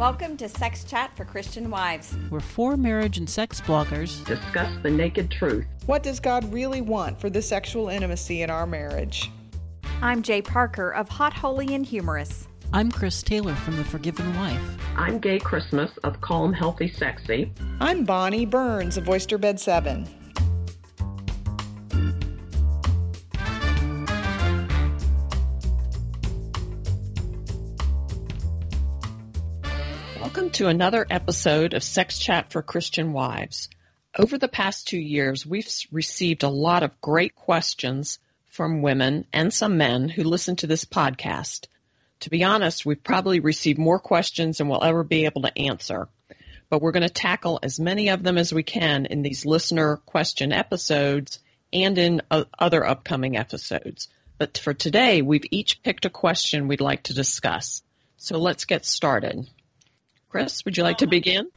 Welcome to Sex Chat for Christian Wives. We're four marriage and sex bloggers. Discuss the naked truth. What does God really want for the sexual intimacy in our marriage? I'm Jay Parker of Hot, Holy, and Humorous. I'm Chris Taylor from The Forgiven Wife. I'm Gaye Christmas of Calm, Healthy, Sexy. I'm Bonny Burns of Oyster Bed 7. To another episode of Sex Chat for Christian Wives. Over the past two years, we've received a lot of great questions from women and some men who listen to this podcast. To be honest, we've probably received more questions than we'll ever be able to answer. But we're going to tackle as many of them as we can in these listener question episodes and in other upcoming episodes. But for today, we've each picked a question we'd like to discuss. So let's get started. Chris, would you like to begin?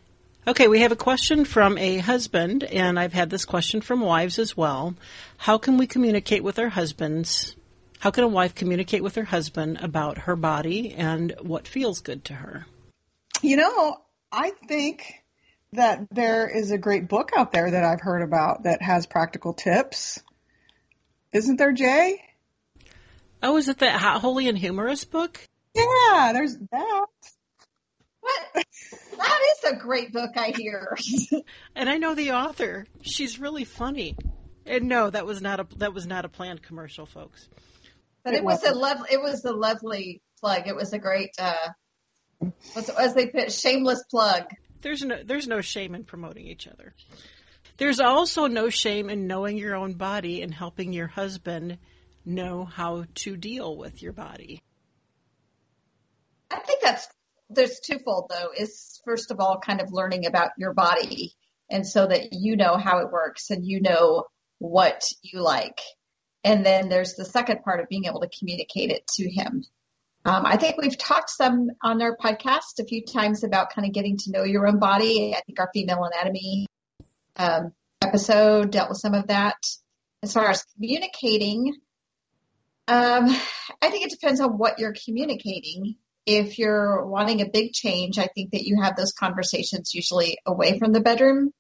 Okay, we have a question from a husband, and I've had this question from wives as well. How can we communicate with our husbands? How can a wife communicate with her husband about her body and what feels good to her? You know, I think that there is a great book out there that I've heard about that has practical tips. Isn't there, Jay? Oh, is it that Holy, and Humorous book? Yeah, there's that. That is a great book, I hear. and I know the author. She's really funny. And no, that was not a that was not a planned commercial, folks. But it, it was a lovely it was a lovely plug. It was a great uh as they put shameless plug. There's no there's no shame in promoting each other. There's also no shame in knowing your own body and helping your husband know how to deal with your body. I think that's there's twofold though is first of all kind of learning about your body and so that you know how it works and you know what you like. And then there's the second part of being able to communicate it to him. Um, i think we've talked some on our podcast a few times about kind of getting to know your own body. I think our female anatomy um, episode dealt with some of that. As far as communicating um, i think it depends on what you're communicating if you're wanting a big change, I think that you have those conversations usually away from the bedroom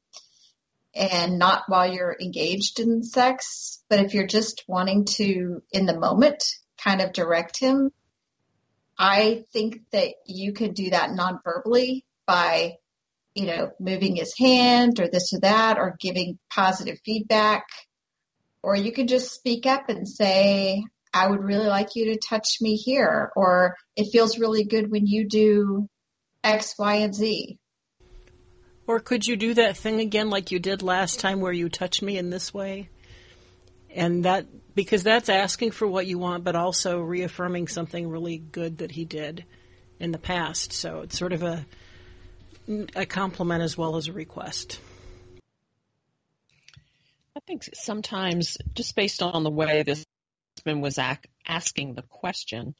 and not while you're engaged in sex. But if you're just wanting to, in the moment, kind of direct him, I think that you can do that non-verbally by, you know, moving his hand or this or that or giving positive feedback. Or you can just speak up and say, I would really like you to touch me here, or it feels really good when you do X, Y, and Z. Or could you do that thing again like you did last time where you touch me in this way? And that, because that's asking for what you want, but also reaffirming something really good that he did in the past. So it's sort of a, a compliment as well as a request. I think sometimes, just based on the way this husband was ac- asking the question,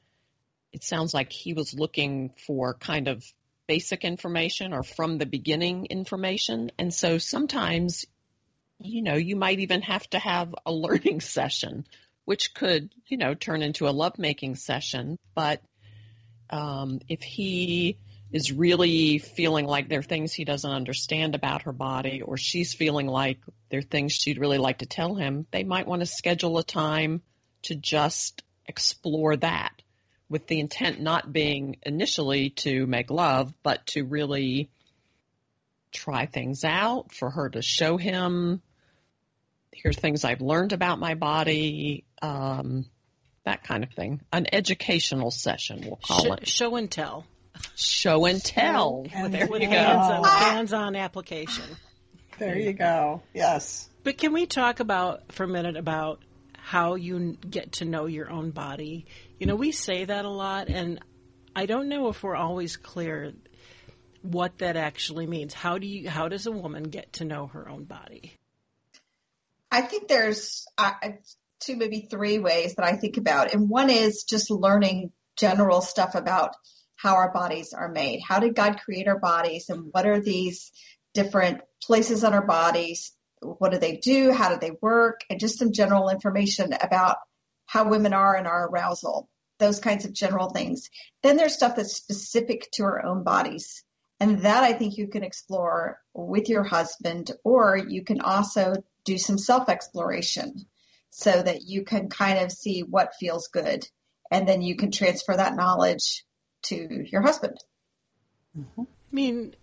it sounds like he was looking for kind of basic information or from the beginning information. And so sometimes, you know, you might even have to have a learning session, which could, you know, turn into a lovemaking session. But um, if he is really feeling like there are things he doesn't understand about her body, or she's feeling like there are things she'd really like to tell him, they might want to schedule a time to just explore that with the intent not being initially to make love, but to really try things out, for her to show him, here's things I've learned about my body, um, that kind of thing. An educational session, we'll call show, it. Show and tell. Show and tell. And there with you go. Hands-on, hands-on application. There you go. Yes. But can we talk about for a minute about how you get to know your own body. You know, we say that a lot, and I don't know if we're always clear what that actually means. How do you? How does a woman get to know her own body? I think there's uh, two, maybe three ways that I think about, and one is just learning general stuff about how our bodies are made. How did God create our bodies, and what are these different places on our bodies what do they do? How do they work? And just some general information about how women are in our arousal, those kinds of general things. Then there's stuff that's specific to our own bodies. And that I think you can explore with your husband, or you can also do some self exploration so that you can kind of see what feels good. And then you can transfer that knowledge to your husband. Mm-hmm. I mean,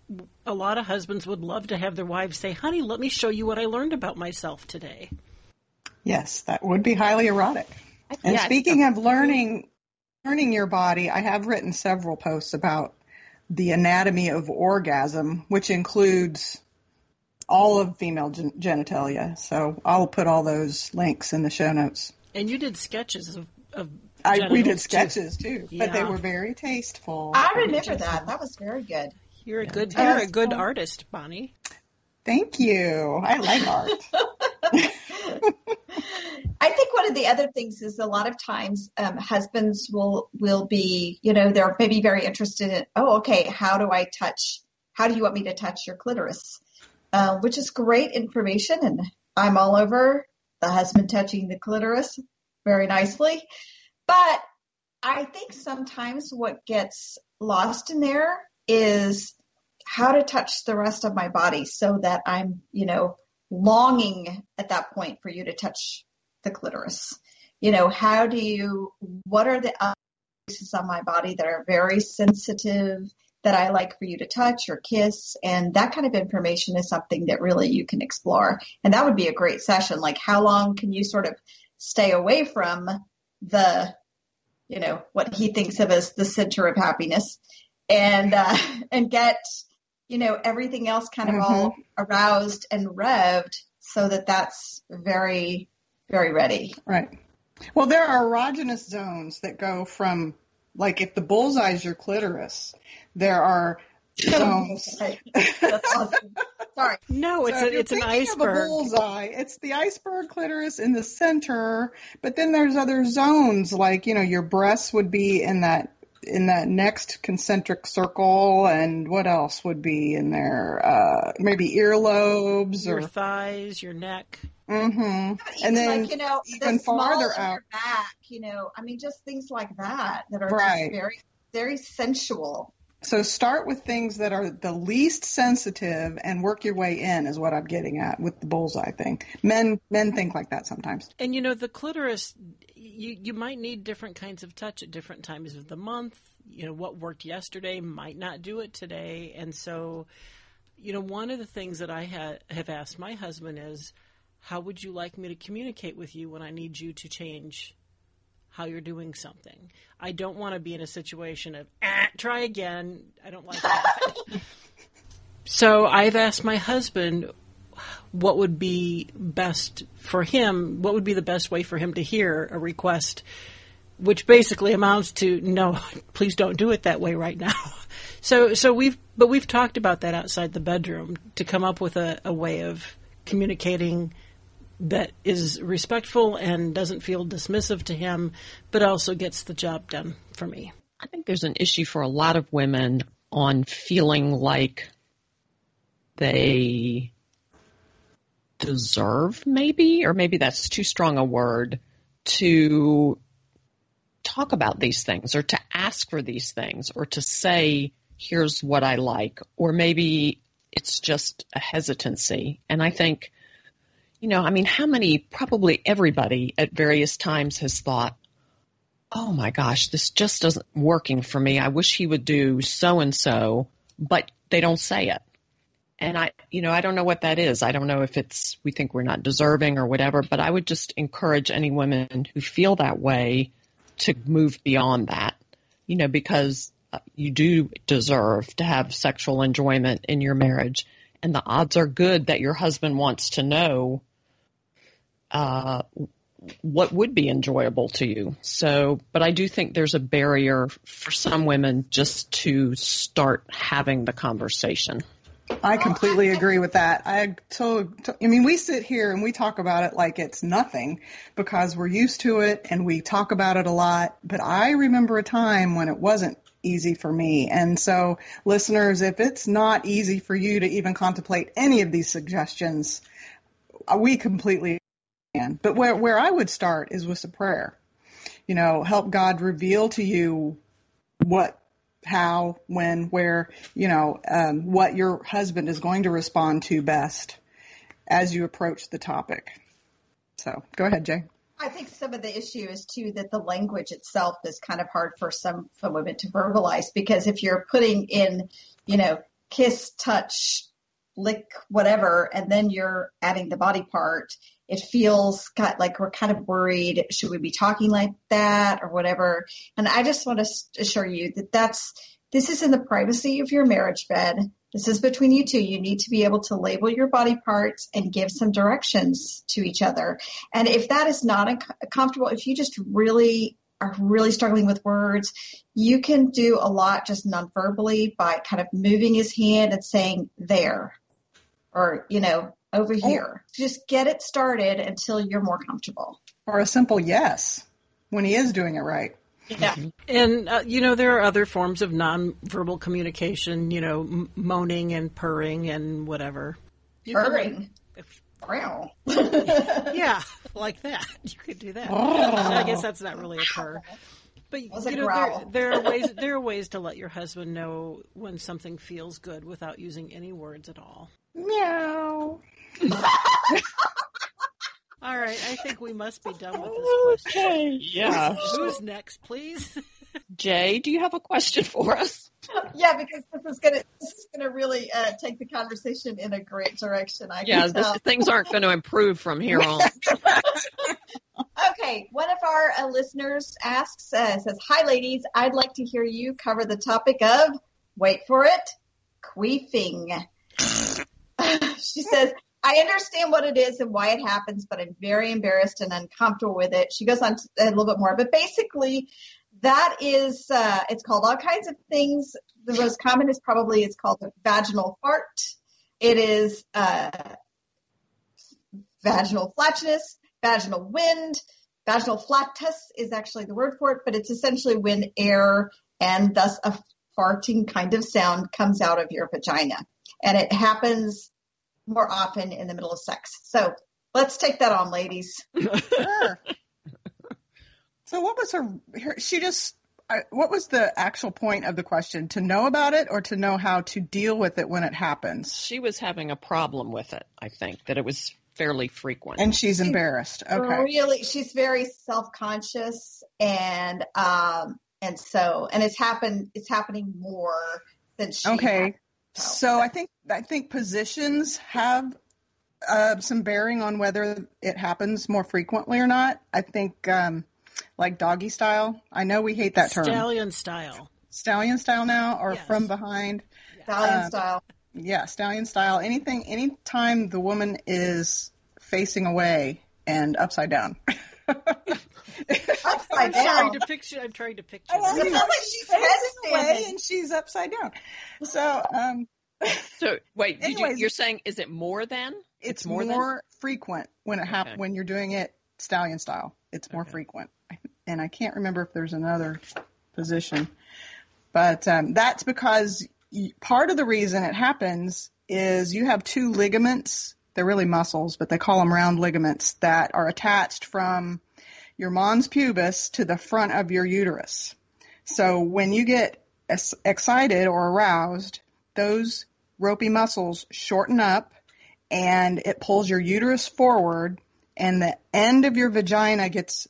a lot of husbands would love to have their wives say, honey, let me show you what I learned about myself today. Yes, that would be highly erotic. And yeah, speaking of learning learning your body, I have written several posts about the anatomy of orgasm, which includes all of female gen- genitalia. So I'll put all those links in the show notes. And you did sketches of, of I, we did sketches too, too yeah. but they were very tasteful. I remember that. That was very good. You're a good you're a good artist, Bonny. Thank you. I like art. I think one of the other things is a lot of times um, husbands will will be, you know, they're maybe very interested in, oh, okay, how do I touch? How do you want me to touch your clitoris? Uh, which is great information, and I'm all over the husband touching the clitoris very nicely. But I think sometimes what gets lost in there is how to touch the rest of my body so that I'm, you know, longing at that point for you to touch the clitoris. You know, how do you, what are the places on my body that are very sensitive that I like for you to touch or kiss? And that kind of information is something that really you can explore. And that would be a great session. Like, how long can you sort of stay away from the, you know, what he thinks of as the center of happiness and, uh, and get, you know, everything else kind of mm-hmm. all aroused and revved so that that's very very ready. Right. Well, there are erogenous zones that go from, like, if the bullseye is your clitoris, there are zones. That's awesome. Sorry. No, it's so a, it's an iceberg. Of a bullseye. It's the iceberg clitoris in the center, but then there's other zones, like you know, your breasts would be in that in that next concentric circle, and what else would be in there? Uh, maybe earlobes your or thighs, your neck. Mm-hmm. And then like, you know, even farther out, back, you know, I mean, just things like that that are right. very, very sensual. So start with things that are the least sensitive and work your way in is what I'm getting at with the bullseye thing. Men men think like that sometimes. And you know the clitoris you you might need different kinds of touch at different times of the month. You know what worked yesterday might not do it today. And so you know one of the things that I ha- have asked my husband is how would you like me to communicate with you when I need you to change how you're doing something? I don't want to be in a situation of, ah, try again. I don't like that. so I've asked my husband what would be best for him, what would be the best way for him to hear a request, which basically amounts to, no, please don't do it that way right now. So, so we've, but we've talked about that outside the bedroom to come up with a, a way of communicating that is respectful and doesn't feel dismissive to him, but also gets the job done for me. I think there's an issue for a lot of women on feeling like they deserve, maybe, or maybe that's too strong a word, to talk about these things or to ask for these things or to say, here's what I like, or maybe it's just a hesitancy. And I think you know, I mean, how many, probably everybody at various times has thought, oh my gosh, this just isn't working for me. I wish he would do so and so, but they don't say it. And I, you know, I don't know what that is. I don't know if it's we think we're not deserving or whatever, but I would just encourage any women who feel that way to move beyond that, you know, because uh, you do deserve to have sexual enjoyment in your marriage. And the odds are good that your husband wants to know uh, what would be enjoyable to you. So, but I do think there's a barrier for some women just to start having the conversation. I completely agree with that. I I mean we sit here and we talk about it like it's nothing because we're used to it and we talk about it a lot, but I remember a time when it wasn't easy for me. And so listeners, if it's not easy for you to even contemplate any of these suggestions, we completely but where, where I would start is with a prayer. You know, help God reveal to you what how, when, where, you know, um, what your husband is going to respond to best as you approach the topic. So go ahead, Jay. I think some of the issue is too that the language itself is kind of hard for some, some women to verbalize because if you're putting in, you know, kiss, touch, lick, whatever, and then you're adding the body part, it feels kind like we're kind of worried. Should we be talking like that or whatever? And I just want to assure you that that's, this is in the privacy of your marriage bed. This is between you two. You need to be able to label your body parts and give some directions to each other. And if that is not comfortable, if you just really are really struggling with words, you can do a lot just non-verbally by kind of moving his hand and saying there or, you know, over oh. here. Just get it started until you're more comfortable. Or a simple yes when he is doing it right. Yeah. And, uh, you know, there are other forms of nonverbal communication, you know, m- moaning and purring and whatever. You purring? Wow. yeah, like that. You could do that. I guess that's not really a purr. But you know, there, there, are ways there are ways to let your husband know when something feels good without using any words at all. Meow. All right, I think we must be done with this question. Okay, yeah. Who's next, please? Jay, do you have a question for us? Yeah, because this is gonna this is gonna really uh, take the conversation in a great direction. I yeah, this, things aren't going to improve from here on. okay, one of our uh, listeners asks uh, says, "Hi, ladies. I'd like to hear you cover the topic of wait for it, queefing." she says, I understand what it is and why it happens, but I'm very embarrassed and uncomfortable with it. She goes on a little bit more, but basically, that is uh, it's called all kinds of things. The most common is probably it's called a vaginal fart. It is uh, vaginal flatulence, vaginal wind. Vaginal flatus is actually the word for it, but it's essentially when air and thus a farting kind of sound comes out of your vagina. And it happens more often in the middle of sex. So let's take that on, ladies. sure. So what was her, her she just, what was the actual point of the question? To know about it or to know how to deal with it when it happens? She was having a problem with it, I think, that it was fairly frequent. And she's embarrassed. Okay. Really, she's very self-conscious and, um, and so, and it's happened, it's happening more than she. Okay. So I think I think positions have uh, some bearing on whether it happens more frequently or not. I think um, like doggy style. I know we hate that term. Stallion style. Stallion style now, or yes. from behind. Stallion um, style. Yeah, stallion style. Anything, anytime the woman is facing away and upside down. upside I'm down. Trying to picture, I'm trying to picture. I like she's facing away and she's upside down. So, um, so wait, anyways, you, are saying is it more than? It's, it's more, more frequent when it happens okay. when you're doing it stallion style. It's more okay. frequent, and I can't remember if there's another position, but um, that's because part of the reason it happens is you have two ligaments. They're really muscles, but they call them round ligaments that are attached from your mons pubis to the front of your uterus. So when you get excited or aroused, those ropey muscles shorten up and it pulls your uterus forward and the end of your vagina gets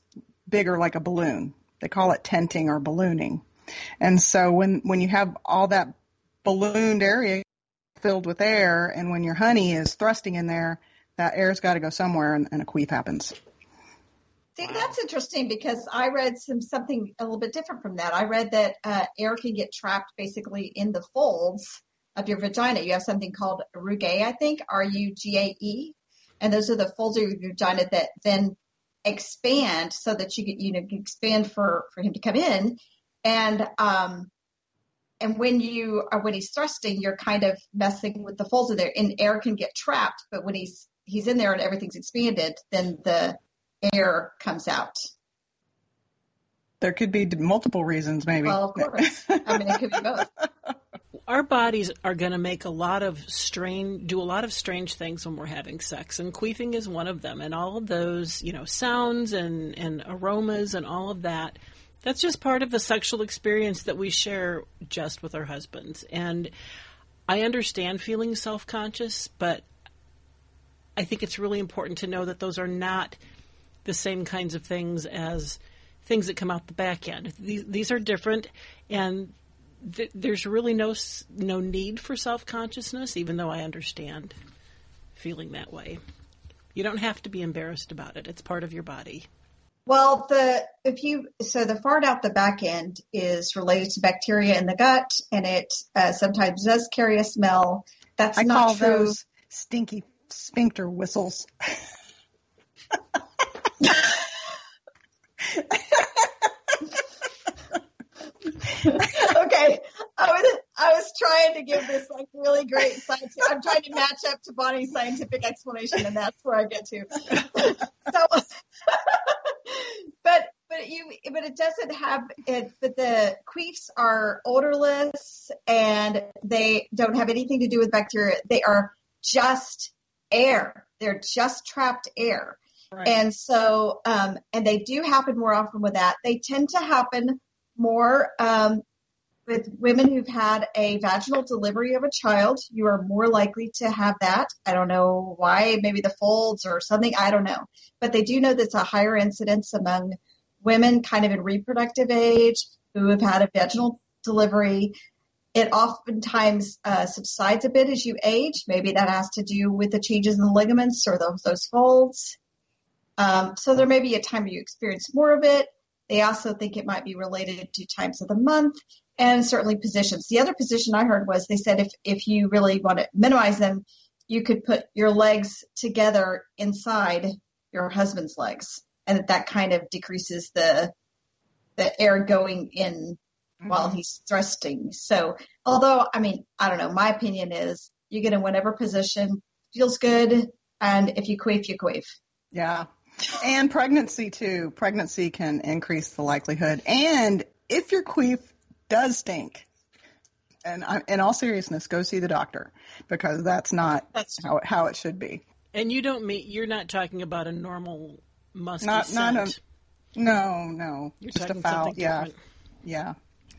bigger like a balloon. They call it tenting or ballooning. And so when, when you have all that ballooned area filled with air and when your honey is thrusting in there, that air's got to go somewhere and, and a queef happens. See, wow. that's interesting because I read some something a little bit different from that. I read that uh, air can get trapped basically in the folds of your vagina. You have something called rugae, I think, R-U-G-A-E, and those are the folds of your vagina that then expand so that you get you know expand for for him to come in, and um, and when you are when he's thrusting, you're kind of messing with the folds of there, and air can get trapped. But when he's he's in there and everything's expanded, then the air comes out. There could be multiple reasons, maybe. Well, of course. I mean, it could be both. Our bodies are going to make a lot of strange, do a lot of strange things when we're having sex, and queefing is one of them. And all of those, you know, sounds and and aromas and all of that That's just part of the sexual experience that we share just with our husbands. And I understand feeling self conscious, but I think it's really important to know that those are not the same kinds of things as things that come out the back end. These, these are different, and th- there's really no no need for self consciousness, even though I understand feeling that way. You don't have to be embarrassed about it. It's part of your body. Well, the if you so the fart out the back end is related to bacteria in the gut, and it uh, sometimes does carry a smell. That's I not call true. those stinky sphincter whistles. okay, I was I was trying to give this like really great scientific. I'm trying to match up to Bonny's scientific explanation, and that's where I get to. so, but but you but it doesn't have it. But the queefs are odorless, and they don't have anything to do with bacteria. They are just air. They're just trapped air. Right. And so, um, and they do happen more often with that. They tend to happen more um, with women who've had a vaginal delivery of a child. You are more likely to have that. I don't know why, maybe the folds or something. I don't know. But they do know that's a higher incidence among women kind of in reproductive age who have had a vaginal delivery. It oftentimes uh, subsides a bit as you age. Maybe that has to do with the changes in the ligaments or those, those folds. Um, so there may be a time you experience more of it. They also think it might be related to times of the month and certainly positions. The other position I heard was they said if, if you really want to minimize them, you could put your legs together inside your husband's legs. And that, that kind of decreases the the air going in while mm-hmm. he's thrusting. So although I mean, I don't know, my opinion is you get in whatever position feels good and if you queef, you queef. Yeah. And pregnancy too. Pregnancy can increase the likelihood. And if your queef does stink, and I, in all seriousness, go see the doctor because that's not That's how it, how it should be. And you don't mean you're not talking about a normal musky Not- scent. not a- No, no, you're just a talking foul. something Yeah, different. yeah,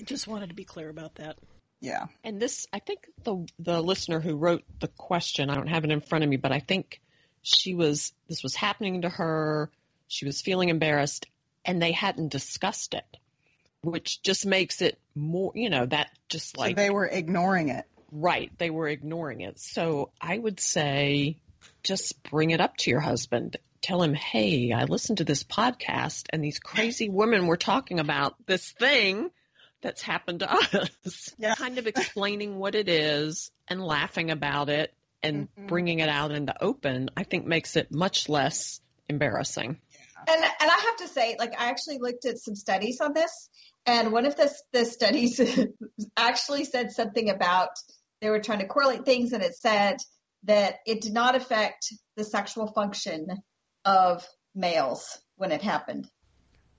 Just wanted to be clear about that. yeah. And this, I think the the listener who wrote the question, I don't have it in front of me, but I think she was this was happening to her. She was feeling embarrassed, and they hadn't discussed it, which just makes it more, you know, that just So like they were ignoring it. right, they were ignoring it. So I would say, just bring it up to your husband. Tell him, hey, I listened to this podcast, and these crazy women were talking about this thing that's happened to us. Yeah. Kind of explaining what it is and laughing about it and Mhm. bringing it out in the open, I think makes it much less embarrassing. And and I have to say, like I actually looked at some studies on this, and one of the the studies actually said something about they were trying to correlate things, and it said that it did not affect the sexual function of males when it happened.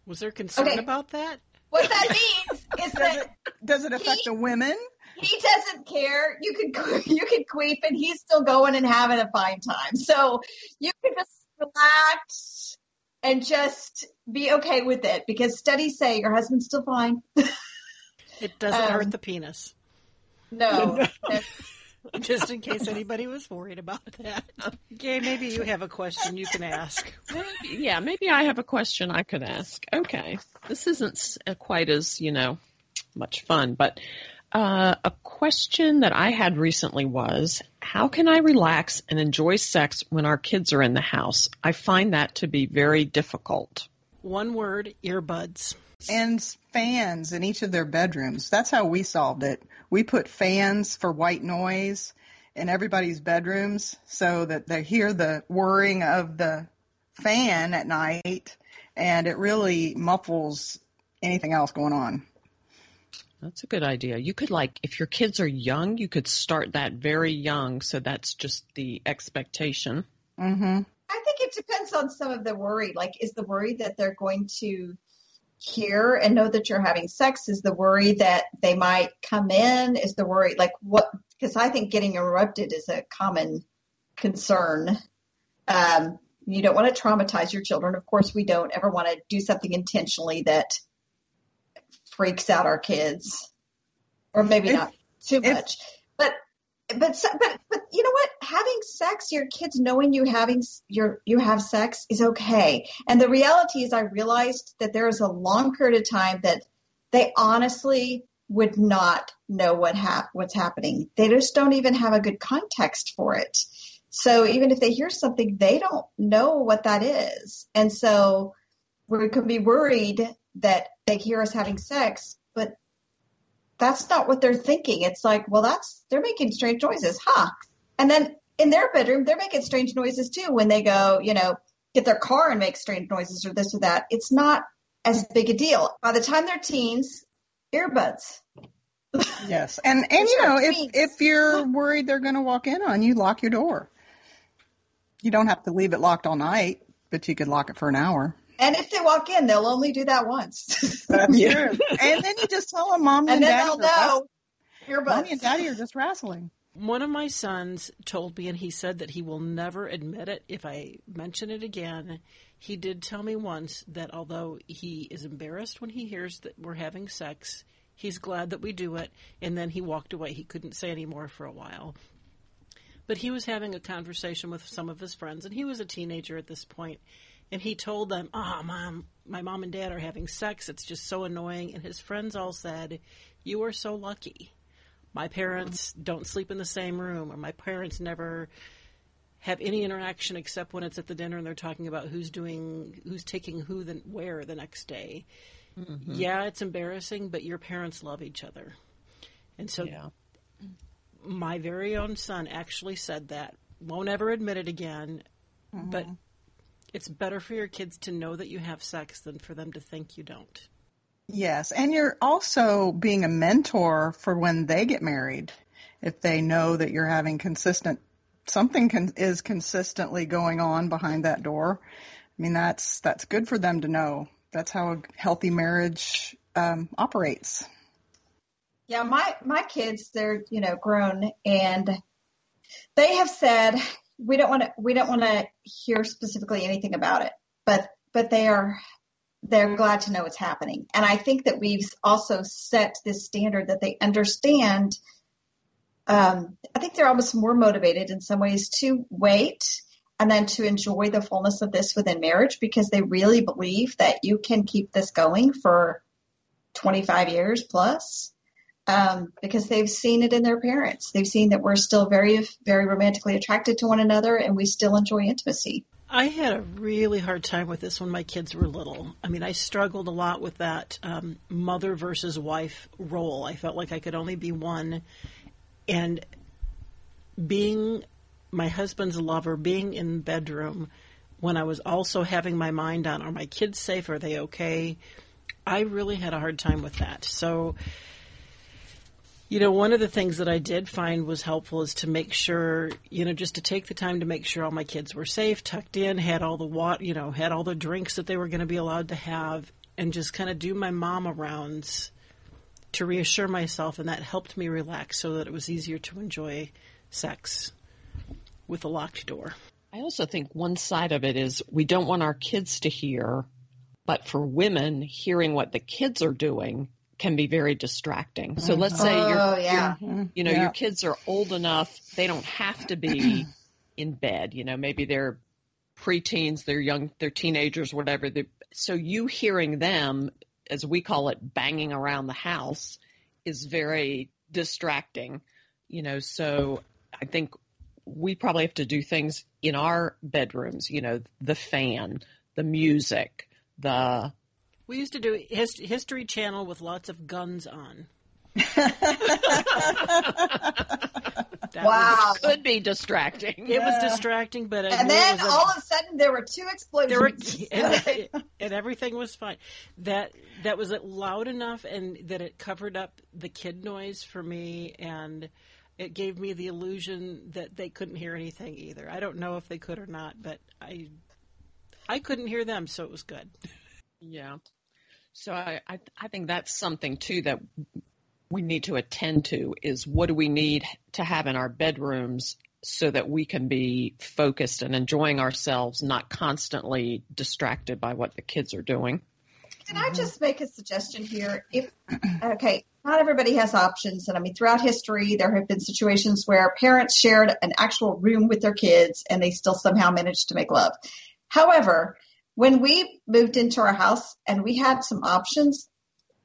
Was there concern Okay. about that? What that means is Does that it does it affect He- the women? he doesn't care. You can you can queef, and he's still going and having a fine time. So you can just relax and just be okay with it because studies say your husband's still fine. It doesn't Um, hurt the penis. No. Just in case anybody was worried about that. Okay, maybe you have a question you can ask. Maybe, yeah, maybe I have a question I could ask. Okay. This isn't uh, quite as, you know, much fun, but uh, a question that I had recently was how can I relax and enjoy sex when our kids are in the house? I find that to be very difficult. One word, earbuds. and fans in each of their bedrooms. That's how we solved it. We put fans for white noise in everybody's bedrooms so that they hear the whirring of the fan at night and it really muffles anything else going on. That's a good idea. You could like if your kids are young, you could start that very young so that's just the expectation. Mhm. I think it depends on some of the worry. Like, is the worry that they're going to hear and know that you're having sex? Is the worry that they might come in? Is the worry like what? Because I think getting interrupted is a common concern. Um, you don't want to traumatize your children. Of course, we don't ever want to do something intentionally that freaks out our kids, or maybe If- not too if- much. But but but but you know what? Having sex, your kids knowing you having your you have sex is okay. And the reality is, I realized that there is a long period of time that they honestly would not know what hap- what's happening. They just don't even have a good context for it. So even if they hear something, they don't know what that is. And so we could be worried that they hear us having sex, but that's not what they're thinking. It's like, well, that's, they're making strange noises, huh? And then in their bedroom, they're making strange noises too when they go, you know, get their car and make strange noises or this or that. It's not as big a deal. By the time they're teens, earbuds. Yes, and and you know if if you're worried they're going to walk in on you, lock your door. You don't have to leave it locked all night, but you could lock it for an hour. And if they walk in, they'll only do that once. That's Yeah. true. And then you just tell them, mommy and and, then daddy, they'll are wrestling. know mommy and daddy are just wrestling. One of my sons told me, and he said that he will never admit it if I mention it again. He did tell me once that although he is embarrassed when he hears that we're having sex, he's glad that we do it, and then he walked away. He couldn't say any more for a while. But he was having a conversation with some of his friends, and he was a teenager at this point, and he told them, "Ah, mom, my mom and dad are having sex. It's just so annoying." And his friends all said, "You are so lucky." my parents don't sleep in the same room or my parents never have any interaction except when it's at the dinner and they're talking about who's doing who's taking who then where the next day yeah it's embarrassing but your parents love each other and so Yeah. my very own son actually said that won't ever admit it again but it's better for your kids to know that you have sex than for them to think you don't Yes, and you're also being a mentor for when they get married. If they know that you're having consistent something con- is consistently going on behind that door. I mean, that's that's good for them to know. That's how a healthy marriage um, operates. Yeah, my my kids, they're you know grown, and they have said we don't want to we don't want to hear specifically anything about it, but but they are they're glad to know it's happening, and I think that we've also set this standard that they understand. Um, I think they're almost more motivated in some ways to wait and then to enjoy the fullness of this within marriage because they really believe that you can keep this going for 25 years plus um, because they've seen it in their parents. They've seen that we're still very, very romantically attracted to one another and we still enjoy intimacy. I had a really hard time with this when my kids were little. I mean, I struggled a lot with that um, mother versus wife role. I felt like I could only be one. And being my husband's lover, being in the bedroom when I was also having my mind on, are my kids safe? Are they okay? I really had a hard time with that. So, you know, one of the things that I did find was helpful is to make sure, you know, just to take the time to make sure all my kids were safe, tucked in, had all the wat, you know, had all the drinks that they were going to be allowed to have, and just kind of do my mama rounds to reassure myself, and that helped me relax so that it was easier to enjoy sex with a locked door. I also think one side of it is we don't want our kids to hear, but for women, hearing what the kids are doing can be very distracting. So mm-hmm. let's say you're, Oh, yeah. you know, Yeah. your kids are old enough, they don't have to be in bed. You know, maybe they're preteens, they're young, they're teenagers, whatever. They, so you hearing them, as we call it, banging around the house is very distracting. You know, so I think we probably have to do things in our bedrooms, you know, the fan, the music, the We used to do his, History Channel with lots of guns on. That Wow. could be distracting. Was, it was distracting, but And knew it then was a- all of a sudden there were two explosions. there were and, and everything was fine. That that was loud enough, and that it covered up the kid noise for me, and it gave me the illusion that they couldn't hear anything either. I don't know if they could or not, but I I couldn't hear them, so it was good. Yeah. So I, I I think that's something too that we need to attend to is what do we need to have in our bedrooms so that we can be focused and enjoying ourselves, not constantly distracted by what the kids are doing. Can I just make a suggestion here? If okay, not everybody has options, and I mean, throughout history, there have been situations where parents shared an actual room with their kids, and they still somehow managed to make love. However, when we moved into our house and we had some options,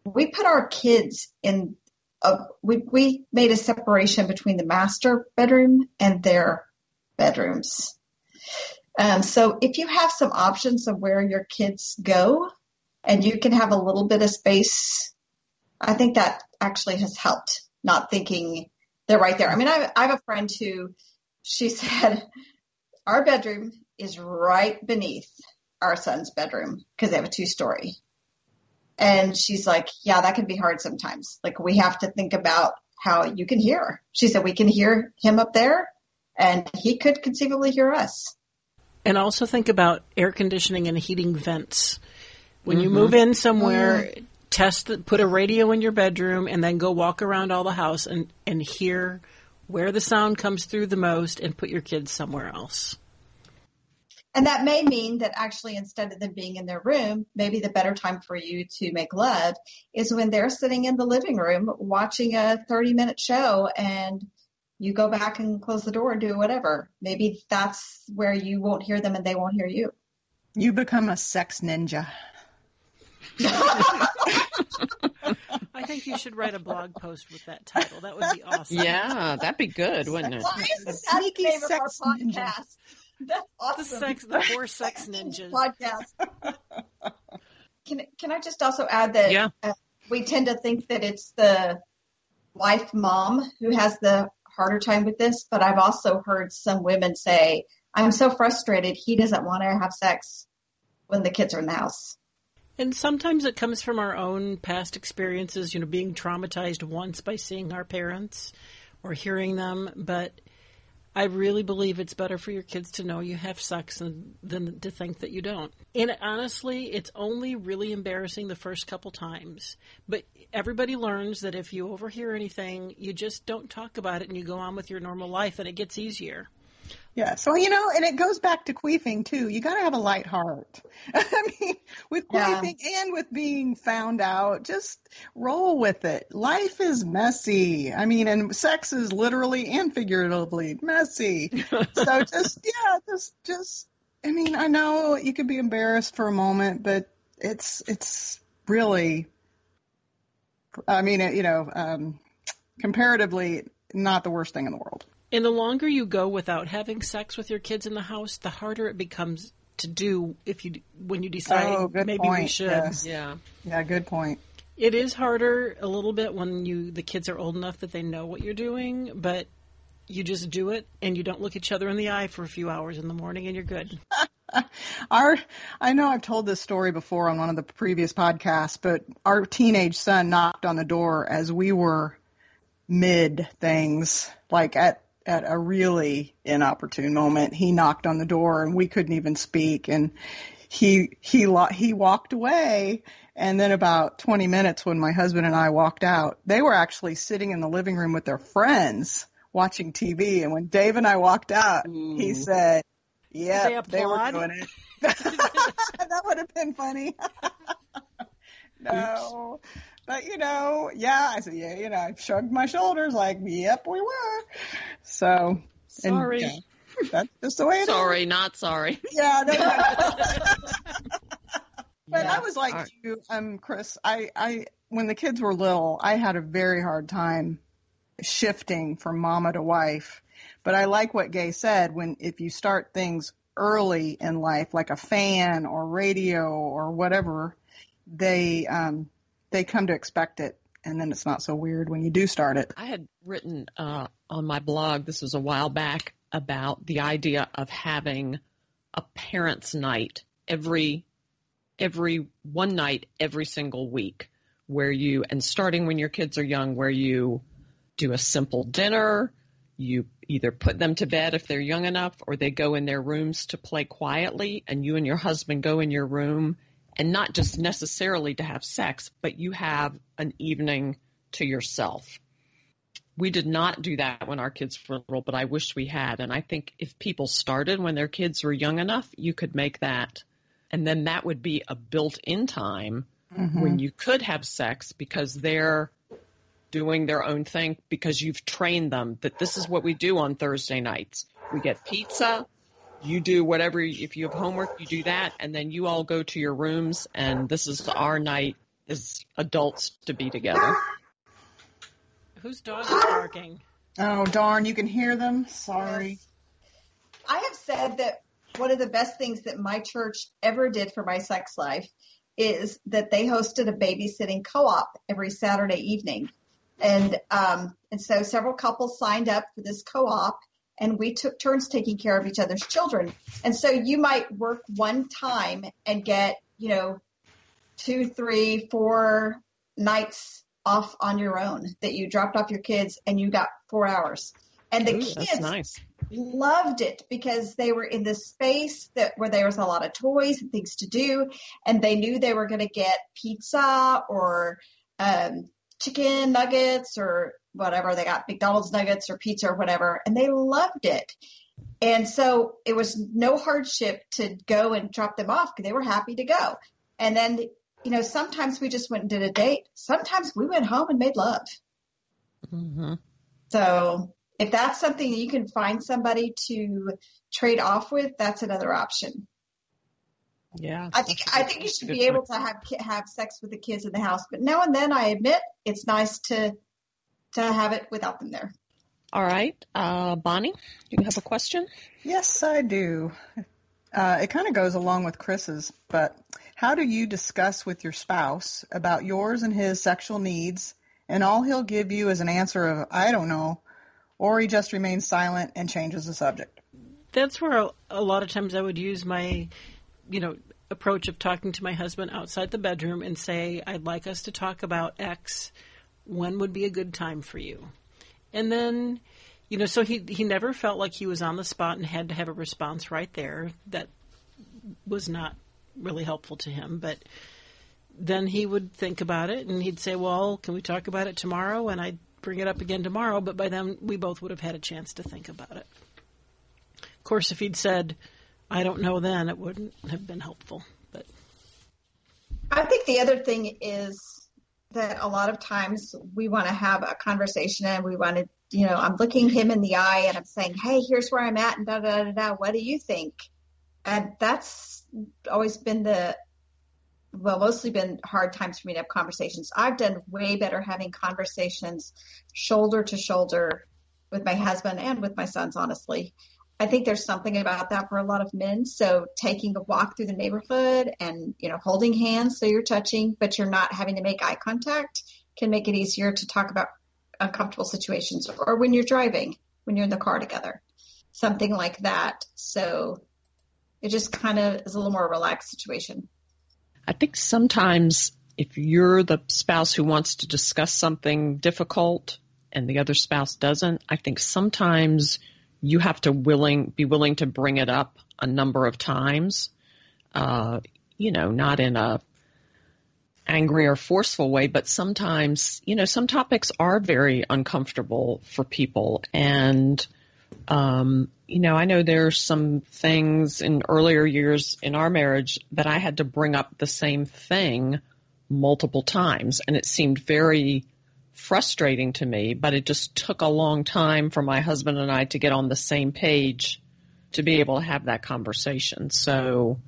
we put our kids in. A, we we made a separation between the master bedroom and their bedrooms. Um, so if you have some options of where your kids go, and you can have a little bit of space. I think that actually has helped not thinking they're right there. I mean, I, I have a friend who she said our bedroom is right beneath our son's bedroom because they have a two story. And she's like, yeah, that can be hard sometimes. Like we have to think about how you can hear. She said we can hear him up there and he could conceivably hear us. And also think about air conditioning and heating vents. When you mm-hmm. move in somewhere, mm-hmm. test the, put a radio in your bedroom and then go walk around all the house and, and hear where the sound comes through the most and put your kids somewhere else. And that may mean that actually instead of them being in their room, maybe the better time for you to make love is when they're sitting in the living room watching a 30 minute show and you go back and close the door and do whatever. Maybe that's where you won't hear them and they won't hear you. You become a sex ninja. I think you should write a blog post with that title. That would be awesome. Yeah, that'd be good, wouldn't it? Why is that Sneaky the name of our sex ninja. podcast? That's The awesome. sex, the four sex ninjas. podcast. Can can I just also add that Yeah. uh, we tend to think that it's the wife mom who has the harder time with this, but I've also heard some women say, "I'm so frustrated. He doesn't want to have sex when the kids are in the house." And sometimes it comes from our own past experiences, you know, being traumatized once by seeing our parents or hearing them. But I really believe it's better for your kids to know you have sex than, than to think that you don't. And honestly, it's only really embarrassing the first couple times. But everybody learns that if you overhear anything, you just don't talk about it and you go on with your normal life and it gets easier. Yeah. So, you know, and it goes back to queefing too. You got to have a light heart. I mean, with Yeah. queefing and with being found out, just roll with it. Life is messy. I mean, and sex is literally and figuratively messy. so just, yeah, just, just, I mean, I know you could be embarrassed for a moment, but it's, it's really, I mean, you know, um, comparatively not the worst thing in the world. And the longer you go without having sex with your kids in the house, the harder it becomes to do if you when you decide Oh, good maybe we should. yes. Yeah. Yeah, good point. It is harder a little bit when you the kids are old enough that they know what you're doing, but you just do it and you don't look each other in the eye for a few hours in the morning and you're good. Our, I know I've told this story before on one of the previous podcasts, but our teenage son knocked on the door as we were mid things, like at, at a really inopportune moment. He knocked on the door and we couldn't even speak and he, he, lo- he walked away. And then about 20 minutes when my husband and I walked out, they were actually sitting in the living room with their friends watching TV. And when Dave and I walked out, he said, yeah, they they were doing it. that would have been funny. no, but you know, yeah, I said, yeah, you know, I shrugged my shoulders like, yep, we were. So, and, Sorry. yeah, that's just the way it is. Sorry, not sorry. Yeah, no, no. But Yeah. I was like All right. you, um, Chris. I, I, when the kids were little, I had a very hard time shifting from mama to wife. But I like what Gaye said. When if you start things early in life, like a fan or radio or whatever, they um, they come to expect it, and then it's not so weird when you do start it. I had written uh, on my blog, this was a while back, about the idea of having a parents' night every every one night every single week where you and starting when your kids are young where you do a simple dinner you either put them to bed if they're young enough or they go in their rooms to play quietly and you and your husband go in your room and not just necessarily to have sex but you have an evening to yourself we did not do that when our kids were little, but I wish we had. And I think if people started when their kids were young enough, you could make that. And then that would be a built in time mm-hmm. when you could have sex because they're doing their own thing because you've trained them that this is what we do on Thursday nights. We get pizza, you do whatever, if you have homework, you do that, and then you all go to your rooms, and this is our night as adults to be together. Whose dog is barking? Oh, darn, you can hear them. Sorry. I have said that one of the best things that my church ever did for my sex life is that they hosted a babysitting co-op every Saturday evening. And, um, and so several couples signed up for this co-op and we took turns taking care of each other's children. And so you might work one time and get, you know, two, three, four nights off on your own that you dropped off your kids and you got four hours. And the Ooh, kids nice. loved it because they were in this space that where there was a lot of toys and things to do, and they knew they were going to get pizza or um, chicken nuggets or whatever. They got McDonald's nuggets or pizza or whatever, and they loved it. And so it was no hardship to go and drop them off because they were happy to go. And then you know, sometimes we just went and did a date. Sometimes we went home and made love. Mm-hmm. So if that's something that you can find somebody to trade off with, that's another option. Yeah, I think I think you should be able to have have sex with the kids in the house, but now and then I admit it's nice to to have it without them there. All right, uh, Bonny, you have a question? Yes, I do. Uh, it kind of goes along with Chris's, but how do you discuss with your spouse about yours and his sexual needs, and all he'll give you is an answer of, I don't know, or he just remains silent and changes the subject? That's where a lot of times I would use my, you know, approach of talking to my husband outside the bedroom and say, I'd like us to talk about X. When would be a good time for you? And then, you know, so he he never felt like he was on the spot and had to have a response right there. That was not really helpful to him. But then he would think about it and he'd say, Well, can we talk about it tomorrow? And I'd bring it up again tomorrow. But by then, we both would have had a chance to think about it. Of course, if he'd said, I don't know then, it wouldn't have been helpful. But I think the other thing is that a lot of times we want to have a conversation and we want to, you know, I'm looking him in the eye and I'm saying, Hey, here's where I'm at and da da da da. What do you think? And that's always been the well, mostly been hard times for me to have conversations. I've done way better having conversations shoulder to shoulder with my husband and with my sons, honestly. I think there's something about that for a lot of men. So taking a walk through the neighborhood and, you know, holding hands so you're touching, but you're not having to make eye contact can make it easier to talk about uncomfortable situations or when you're driving, when you're in the car together, something like that. So it just kind of is a little more relaxed situation. I think sometimes if you're the spouse who wants to discuss something difficult and the other spouse doesn't, I think sometimes you have to willing be willing to bring it up a number of times. Uh, you know, not in a angry or forceful way, but sometimes, you know, some topics are very uncomfortable for people and um, you know, I know there's some things in earlier years in our marriage that I had to bring up the same thing multiple times, and it seemed very frustrating to me, but it just took a long time for my husband and I to get on the same page to be able to have that conversation. So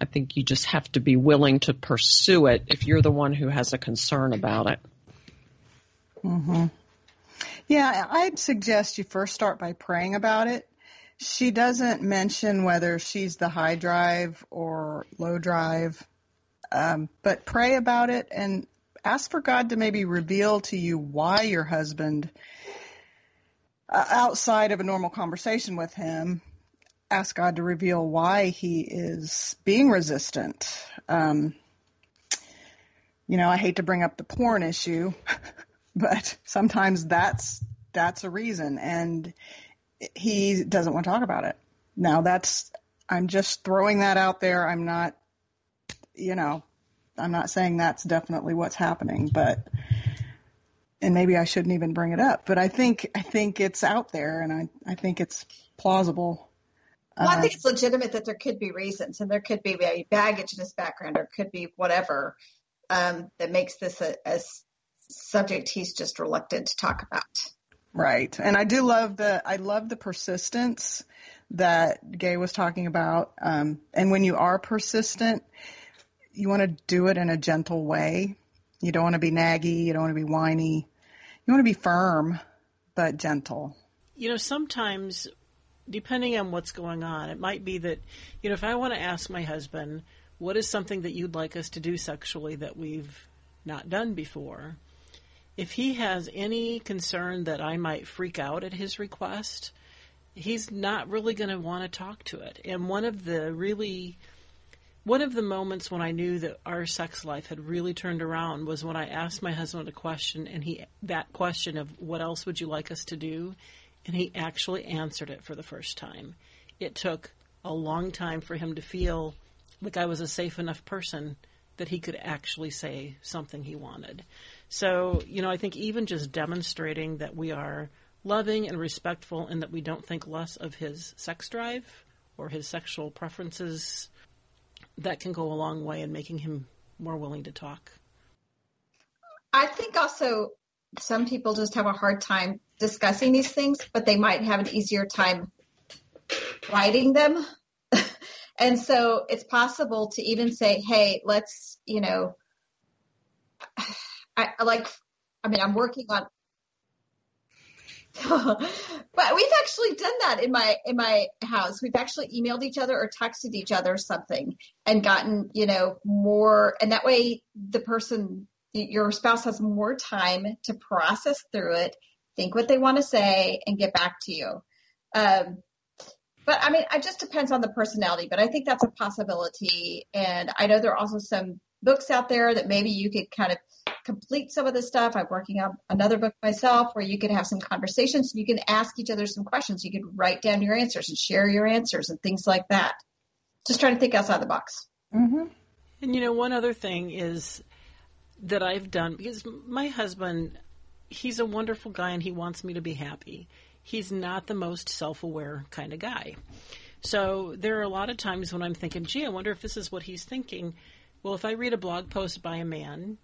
I think you just have to be willing to pursue it if you're the one who has a concern about it. Mhm. Yeah, I'd suggest you first start by praying about it. She doesn't mention whether she's the high drive or low drive, um, but pray about it and ask for God to maybe reveal to you why your husband, uh, outside of a normal conversation with him, ask God to reveal why he is being resistant. Um, you know, I hate to bring up the porn issue. but sometimes that's that's a reason and he doesn't want to talk about it now that's i'm just throwing that out there i'm not you know i'm not saying that's definitely what's happening but and maybe i shouldn't even bring it up but i think i think it's out there and i i think it's plausible well, I think uh, it's legitimate that there could be reasons, and there could be baggage in his background, or could be whatever. um, that makes this a, a subject he's just reluctant to talk about. Right. And I do love the I love the persistence that Gaye was talking about. Um, and when you are persistent, you want to do it in a gentle way. You don't want to be naggy. You don't want to be whiny. You want to be firm, but gentle. You know, sometimes, depending on what's going on, it might be that, you know, if I want to ask my husband, what is something that you'd like us to do sexually that we've not done before? If he has any concern that I might freak out at his request, he's not really going to want to talk to it. And one of the really one of the moments when I knew that our sex life had really turned around was when I asked my husband a question and he that question of what else would you like us to do and he actually answered it for the first time. It took a long time for him to feel like I was a safe enough person that he could actually say something he wanted. So, you know, I think even just demonstrating that we are loving and respectful and that we don't think less of his sex drive or his sexual preferences, that can go a long way in making him more willing to talk. I think also some people just have a hard time discussing these things, but they might have an easier time writing them. and so it's possible to even say, hey, let's, you know, I, like, I mean, I'm working on but we've actually done that in my in my house. We've actually emailed each other or texted each other something and gotten, you know, more and that way the person your spouse has more time to process through it, think what they want to say and get back to you. Um, but I mean, it just depends on the personality, but I think that's a possibility. And I know there are also some books out there that maybe you could kind of complete some of the stuff. I'm working on another book myself where you could have some conversations. You can ask each other some questions. You could write down your answers and share your answers and things like that. Just trying to think outside the box. Mm-hmm. And you know, one other thing is that I've done because my husband, he's a wonderful guy and he wants me to be happy. He's not the most self aware kind of guy. So there are a lot of times when I'm thinking, gee, I wonder if this is what he's thinking. Well, if I read a blog post by a man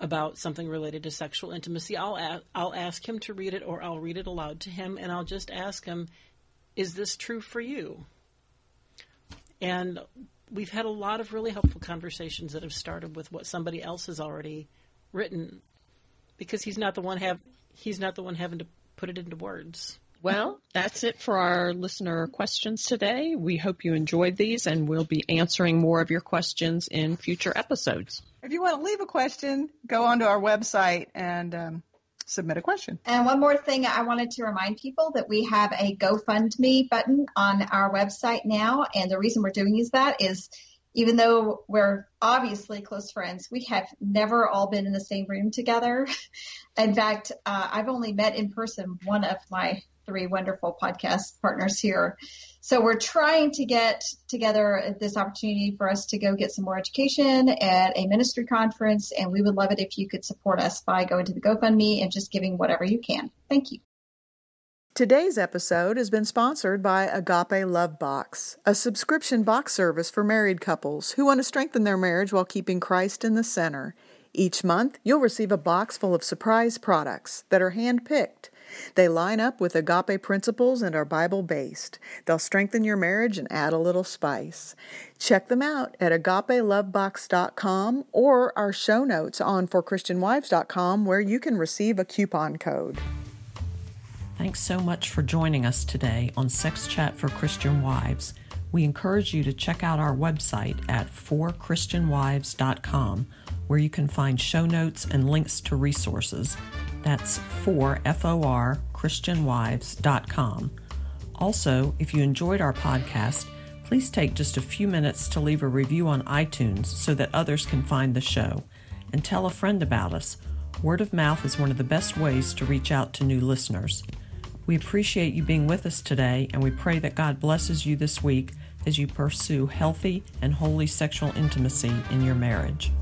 about something related to sexual intimacy, I'll a- I'll ask him to read it or I'll read it aloud to him and I'll just ask him, "Is this true for you?" And we've had a lot of really helpful conversations that have started with what somebody else has already written because he's not the one have he's not the one having to put it into words. Well, that's it for our listener questions today. We hope you enjoyed these and we'll be answering more of your questions in future episodes. If you want to leave a question, go onto our website and um, submit a question. And one more thing, I wanted to remind people that we have a GoFundMe button on our website now. And the reason we're doing is that is even though we're obviously close friends, we have never all been in the same room together. In fact, uh, I've only met in person one of my three wonderful podcast partners here. So we're trying to get together this opportunity for us to go get some more education at a ministry conference. And we would love it if you could support us by going to the GoFundMe and just giving whatever you can. Thank you. Today's episode has been sponsored by Agape Love Box, a subscription box service for married couples who want to strengthen their marriage while keeping Christ in the center. Each month, you'll receive a box full of surprise products that are hand picked they line up with agape principles and are Bible based. They'll strengthen your marriage and add a little spice. Check them out at agapelovebox.com or our show notes on forchristianwives.com where you can receive a coupon code. Thanks so much for joining us today on Sex Chat for Christian Wives. We encourage you to check out our website at forchristianwives.com where you can find show notes and links to resources. That's for F-O-R christianwives.com. Also, if you enjoyed our podcast, please take just a few minutes to leave a review on iTunes so that others can find the show. And tell a friend about us. Word of mouth is one of the best ways to reach out to new listeners. We appreciate you being with us today, and we pray that God blesses you this week as you pursue healthy and holy sexual intimacy in your marriage.